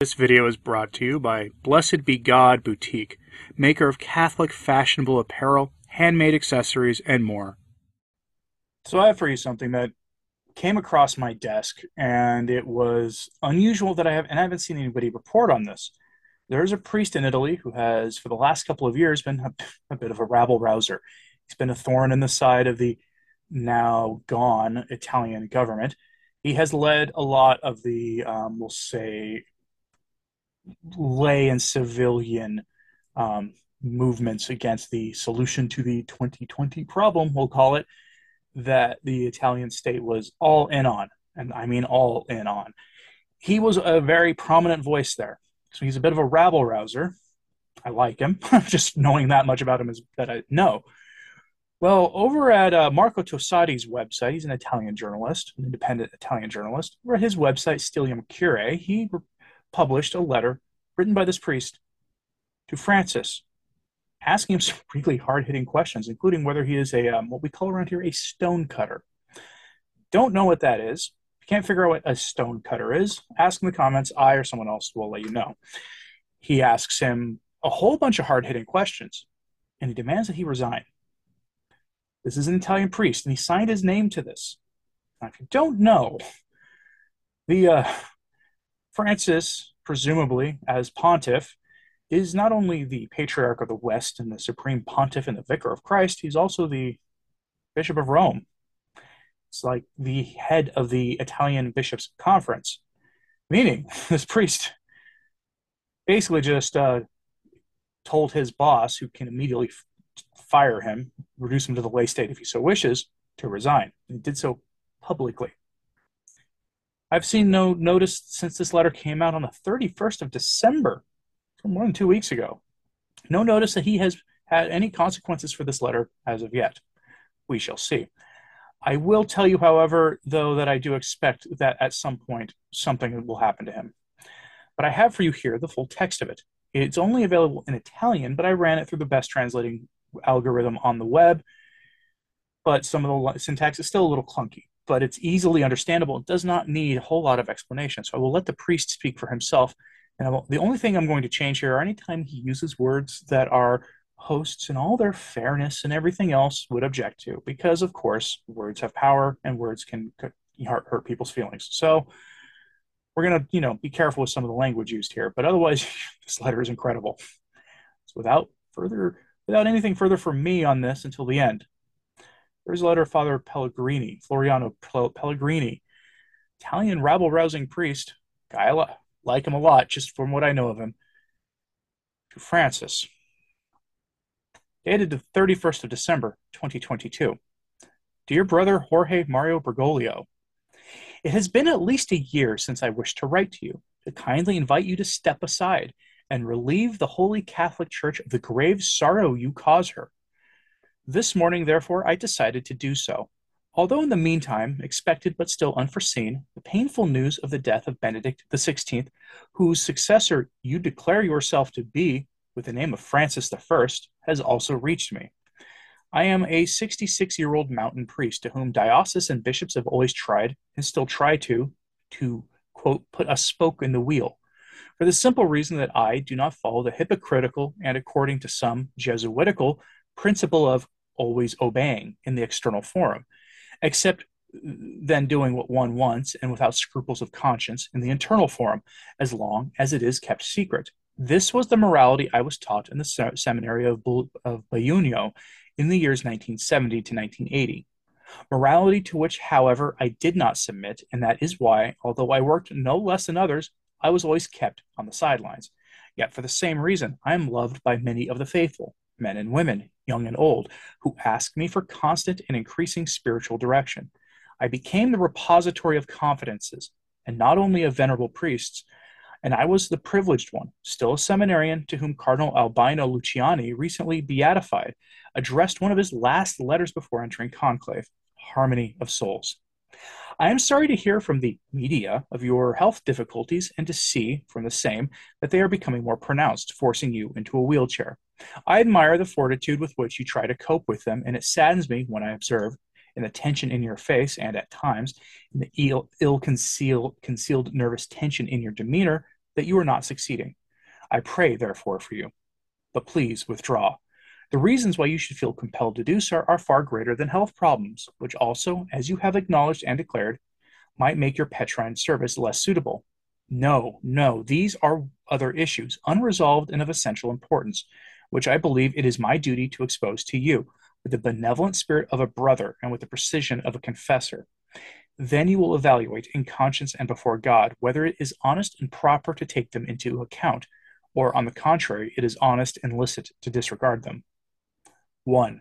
This video is brought to you by Blessed Be God Boutique, maker of Catholic fashionable apparel, handmade accessories, and more. So, I have for you something that came across my desk, and it was unusual that I have, and I haven't seen anybody report on this. There's a priest in Italy who has, for the last couple of years, been a, a bit of a rabble rouser. He's been a thorn in the side of the now gone Italian government. He has led a lot of the, um, we'll say, lay and civilian um, movements against the solution to the 2020 problem, we'll call it, that the Italian state was all in on. And I mean all in on. He was a very prominent voice there. So he's a bit of a rabble rouser. I like him. Just knowing that much about him is that I know. Well, over at uh, Marco Tosatti's website, he's an Italian journalist, an independent Italian journalist. Over at his website, Stilum Curiae, he published a letter written by this priest to Francis, asking him some really hard hitting questions, including whether he is a um, what we call around here a stone cutter. Don't know what that is. Can't figure out what a stone cutter is, ask in the comments. I or someone else will let you know. He asks him a whole bunch of hard hitting questions, and he demands that he resign. This is an Italian priest, and he signed his name to this. Now, if you don't know, the uh, Francis, presumably as pontiff, is not only the patriarch of the West and the supreme pontiff and the vicar of Christ, he's also the bishop of Rome. It's like the head of the Italian bishops' conference, meaning this priest basically just uh, told his boss, who can immediately f- fire him, reduce him to the lay state if he so wishes, to resign. And he did so publicly. I've seen no notice since this letter came out on the 31st of December, more than two weeks ago. No notice that he has had any consequences for this letter as of yet. We shall see. I will tell you, however, though, that I do expect that at some point something will happen to him. But I have for you here the full text of it. It's only available in Italian, but I ran it through the best translating algorithm on the web. But some of the syntax is still a little clunky but it's easily understandable. It does not need a whole lot of explanation. So I will let the priest speak for himself. And will, the only thing I'm going to change here are anytime he uses words that our hosts and all their fairness and everything else would object to, because of course words have power and words can hurt, hurt people's feelings. So we're to, you know, be careful with some of the language used here. But otherwise, this letter is incredible. So without further, without anything further from me on this until the end, Here's a letter of Father Pellegrini, Floriano Pellegrini, Italian rabble rousing priest. Guy I like him a lot, just from what I know of him. To Francis, dated the 31st of December, 2022. Dear brother Jorge Mario Bergoglio, it has been at least a year since I wished to write to you, to kindly invite you to step aside and relieve the Holy Catholic Church of the grave sorrow you cause her this morning, therefore, I decided to do so. Although in the meantime, expected but still unforeseen, the painful news of the death of Benedict XVI, whose successor you declare yourself to be with the name of Francis I, has also reached me. I am a 66 year old mountain priest to whom dioceses and bishops have always tried and still try to, to, quote, put a spoke in the wheel, for the simple reason that I do not follow the hypocritical and, according to some, Jesuitical principle of always obeying in the external forum, except then doing what one wants and without scruples of conscience in the internal forum, as long as it is kept secret. This was the morality I was taught in the se- seminary of, Bu- of Belluno in the years 1970 to 1980. Morality to which, however, I did not submit, and that is why, although I worked no less than others, I was always kept on the sidelines. Yet, for the same reason, I am loved by many of the faithful, men and women, young and old, who ask me for constant and increasing spiritual direction. I became the repository of confidences, and not only of venerable priests, and I was the privileged one, still a seminarian, to whom Cardinal Albino Luciani, recently beatified, addressed one of his last letters before entering conclave Harmony of Souls. I am sorry to hear from the media of your health difficulties and to see from the same that they are becoming more pronounced, forcing you into a wheelchair. I admire the fortitude with which you try to cope with them, and it saddens me when I observe, in the tension in your face and at times in the ill, concealed, concealed nervous tension in your demeanor, that you are not succeeding. I pray, therefore, for you. But please withdraw. The reasons why you should feel compelled to do so are far greater than health problems, which also, as you have acknowledged and declared, might make your Petrine service less suitable. No, no, these are other issues, unresolved and of essential importance, which I believe it is my duty to expose to you, with the benevolent spirit of a brother and with the precision of a confessor. Then you will evaluate in conscience and before God whether it is honest and proper to take them into account, or on the contrary, it is honest and licit to disregard them. 1.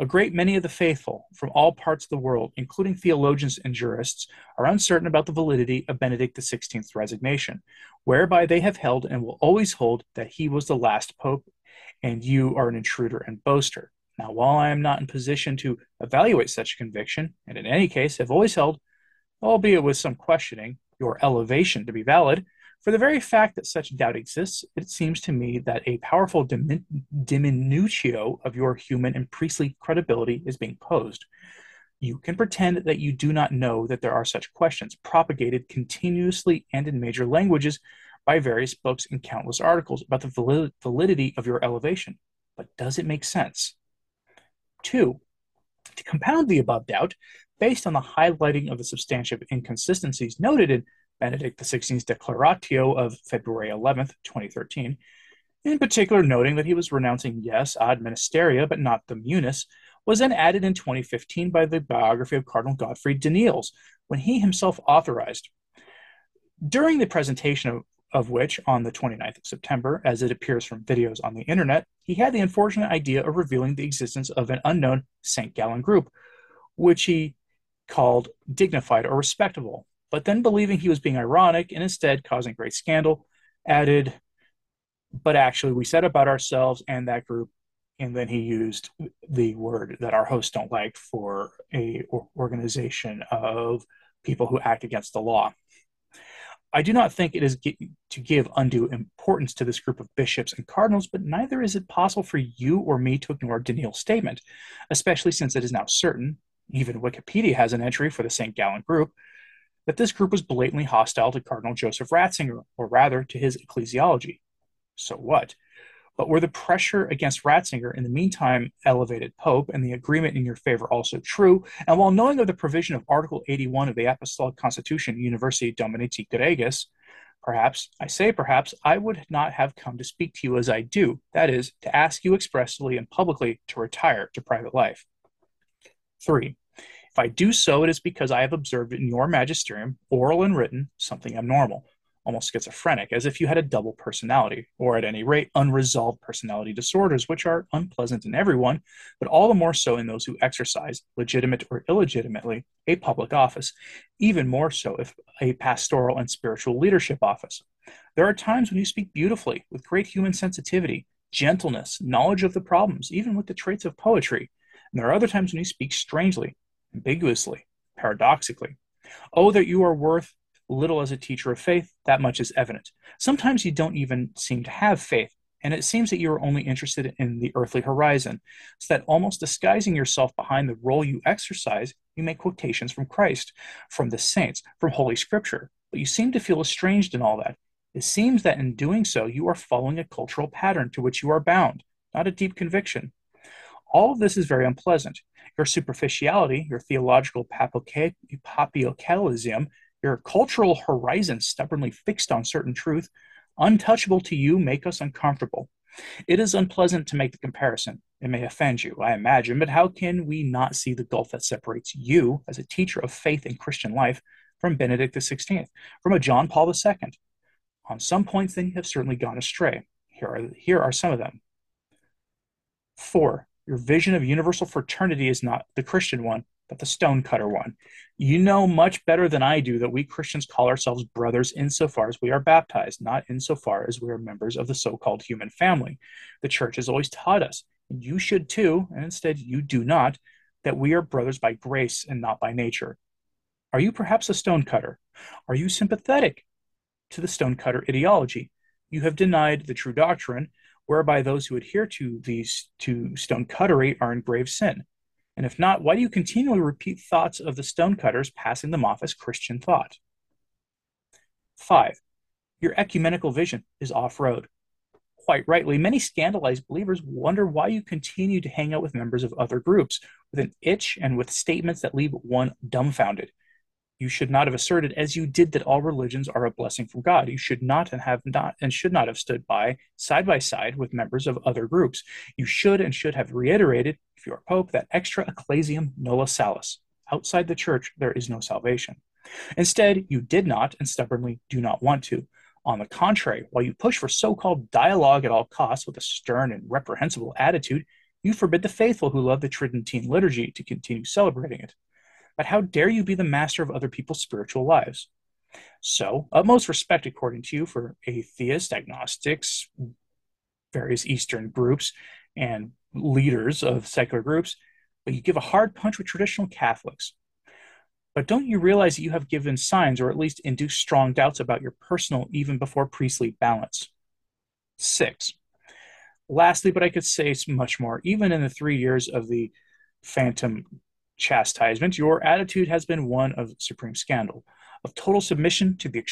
A great many of the faithful from all parts of the world, including theologians and jurists, are uncertain about the validity of Benedict XVI's resignation, whereby they have held and will always hold that he was the last pope, and you are an intruder and boaster. Now, while I am not in position to evaluate such conviction, and in any case have always held, albeit with some questioning, your elevation to be valid, for the very fact that such doubt exists, it seems to me that a powerful dimin- diminutio of your human and priestly credibility is being posed. You can pretend that you do not know that there are such questions, propagated continuously and in major languages by various books and countless articles about the validity of your elevation. But does it make sense? Two, to compound the above doubt, based on the highlighting of the substantive inconsistencies noted in Benedict XVI's Declaratio of February 11th, 2013, in particular noting that he was renouncing yes ad ministeria but not the munus, was then added in 2015 by the biography of Cardinal Godfried Danneels when he himself authorized. During the presentation of of which, on the 29th of September, as it appears from videos on the internet, he had the unfortunate idea of revealing the existence of an unknown St. Gallen group, which he called dignified or respectable, but then believing he was being ironic and instead causing great scandal, added, but actually we said about ourselves and that group, and then he used the word that our hosts don't like for a organization of people who act against the law. I do not think it is to give undue importance to this group of bishops and cardinals, but neither is it possible for you or me to ignore Danneels' statement, especially since it is now certain, even Wikipedia has an entry for the St. Gallen group, that this group was blatantly hostile to Cardinal Joseph Ratzinger, or rather to his ecclesiology. So what? But were the pressure against Ratzinger in the meantime elevated Pope and the agreement in your favor also true? And while knowing of the provision of Article 81 of the Apostolic Constitution, Universi Dominici Gregis, perhaps, I say perhaps, I would not have come to speak to you as I do, that is, to ask you expressly and publicly to retire to private life. Three, if I do so, it is because I have observed in your magisterium, oral and written, something abnormal almost schizophrenic, as if you had a double personality, or at any rate, unresolved personality disorders, which are unpleasant in everyone, but all the more so in those who exercise, legitimate or illegitimately, a public office, even more so if a pastoral and spiritual leadership office. There are times when you speak beautifully, with great human sensitivity, gentleness, knowledge of the problems, even with the traits of poetry. And there are other times when you speak strangely, ambiguously, paradoxically. Oh, that you are worth little as a teacher of faith, that much is evident. Sometimes you don't even seem to have faith, and it seems that you are only interested in the earthly horizon, so that almost disguising yourself behind the role you exercise, you make quotations from Christ, from the saints, from Holy Scripture. But you seem to feel estranged in all that. It seems that in doing so, you are following a cultural pattern to which you are bound, not a deep conviction. All of this is very unpleasant. Your superficiality, your theological papiocalysium, your cultural horizon stubbornly fixed on certain truth, untouchable to you, make us uncomfortable. It is unpleasant to make the comparison. It may offend you, I imagine, but how can we not see the gulf that separates you as a teacher of faith and Christian life from Benedict XVI, from a John Paul II? On some points, then, you have certainly gone astray. Here are, here are some of them. Four, your vision of universal fraternity is not the Christian one, but the stonecutter one. You know much better than I do that we Christians call ourselves brothers insofar as we are baptized, not insofar as we are members of the so called human family. The church has always taught us, and you should too, and instead you do not, that we are brothers by grace and not by nature. Are you perhaps a stonecutter? Are you sympathetic to the stonecutter ideology? You have denied the true doctrine, whereby those who adhere to these to stonecuttery are in grave sin. And if not, why do you continually repeat thoughts of the stonecutters, passing them off as Christian thought? Five, Your ecumenical vision is off road. Quite rightly, many scandalized believers wonder why you continue to hang out with members of other groups with an itch and with statements that leave one dumbfounded. You should not have asserted, as you did, that all religions are a blessing from God. You should not and have not and should not have stood by side by side with members of other groups. You should and should have reiterated, if you are Pope, that extra ecclesiam nulla salus. Outside the church, there is no salvation. Instead, you did not and stubbornly do not want to. On the contrary, while you push for so called dialogue at all costs with a stern and reprehensible attitude, you forbid the faithful who love the Tridentine liturgy to continue celebrating it but how dare you be the master of other people's spiritual lives? So, utmost respect, according to you, for atheists, agnostics, various Eastern groups, and leaders of secular groups, but you give a hard punch with traditional Catholics. But don't you realize that you have given signs, or at least induced strong doubts about your personal, even before priestly balance? Six. Lastly, but I could say much more, even in the three years of the phantom chastisement, your attitude has been one of supreme scandal, of total submission to the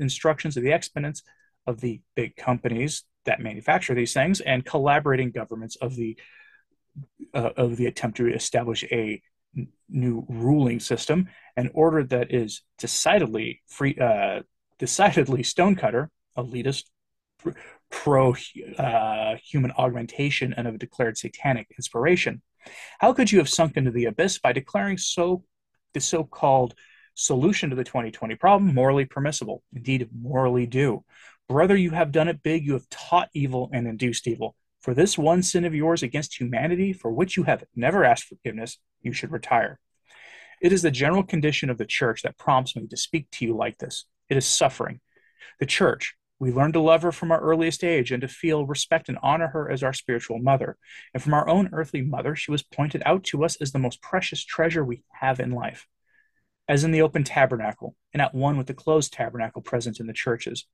instructions of the exponents of the big companies that manufacture these things and collaborating governments of the uh, of the attempt to establish a n- new ruling system, an order that is decidedly free, uh, decidedly stonecutter, elitist, pro uh, human augmentation, and of declared satanic inspiration. How could you have sunk into the abyss by declaring so the so-called solution to the 2020 problem morally permissible, indeed morally due? Brother, you have done it big. You have taught evil and induced evil. For this one sin of yours against humanity, for which you have never asked forgiveness, you should retire. It is the general condition of the church that prompts me to speak to you like this. It is suffering. The church, we learn to love her from our earliest age and to feel respect and honor her as our spiritual mother. And from our own earthly mother, she was pointed out to us as the most precious treasure we have in life. As in the open tabernacle, and at one with the closed tabernacle present in the churches,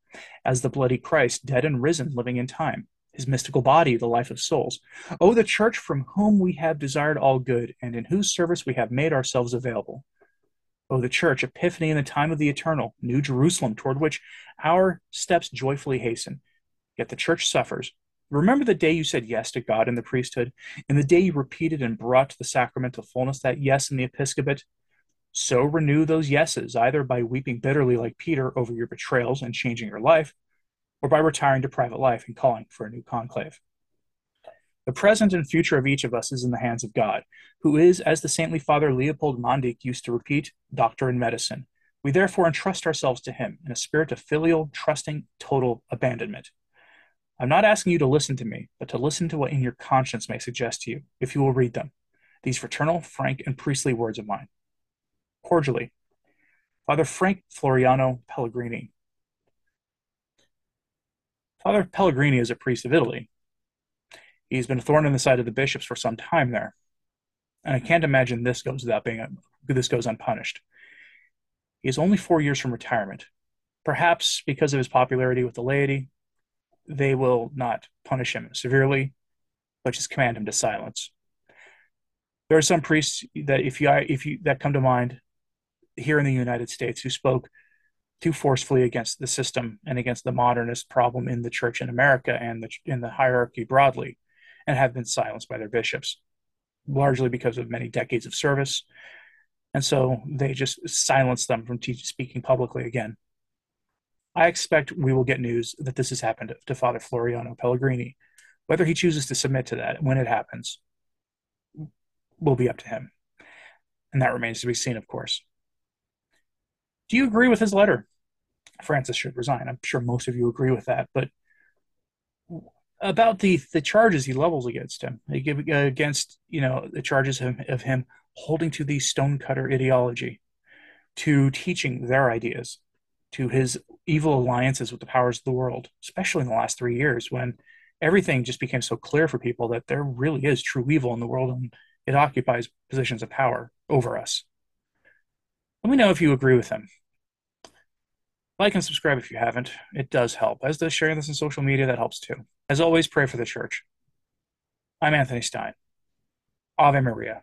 as the bloody Christ, dead and risen, living in time, his mystical body, the life of souls. Oh, the church from whom we have desired all good, and in whose service we have made ourselves available. O the church, epiphany in the time of the eternal, New Jerusalem, toward which our steps joyfully hasten. Yet the church suffers. Remember the day you said yes to God in the priesthood, and the day you repeated and brought to the sacramental fullness that yes in the episcopate? So renew those yeses, either by weeping bitterly like Peter over your betrayals and changing your life, or by retiring to private life and calling for a new conclave. The present and future of each of us is in the hands of God, who is, as the saintly Father Leopold Mandić used to repeat, doctor in medicine. We therefore entrust ourselves to him in a spirit of filial, trusting, total abandonment. I'm not asking you to listen to me, but to listen to what in your conscience may suggest to you, if you will read them. These fraternal, frank, and priestly words of mine. Cordially, Father Frank Floriano Pellegrini. Father Pellegrini is a priest of Italy, He's been thorn in the side of the bishops for some time there. And I can't imagine this goes without being this goes unpunished. He is only four years from retirement. Perhaps because of his popularity with the laity, they will not punish him severely, but just command him to silence. There are some priests that if you if you that come to mind here in the United States who spoke too forcefully against the system and against the modernist problem in the church in America and the in the hierarchy broadly and have been silenced by their bishops, largely because of many decades of service. And so they just silence them from teaching, speaking publicly again. I expect we will get news that this has happened to Father Floriano Pellegrini. Whether he chooses to submit to that when it happens will be up to him. And that remains to be seen, of course. Do you agree with his letter? Francis should resign. I'm sure most of you agree with that, but about the the charges he levels against him. Uh, against you know the charges of, of him holding to the stonecutter ideology to teaching their ideas to his evil alliances with the powers of the world especially in the last three years when everything just became so clear for people that there really is true evil in the world and it occupies positions of power over us. Let me know if you agree with him. Like and subscribe if you haven't. It does help as does sharing this on social media. That helps too as always, pray for the church. I'm Anthony Stine. Ave Maria.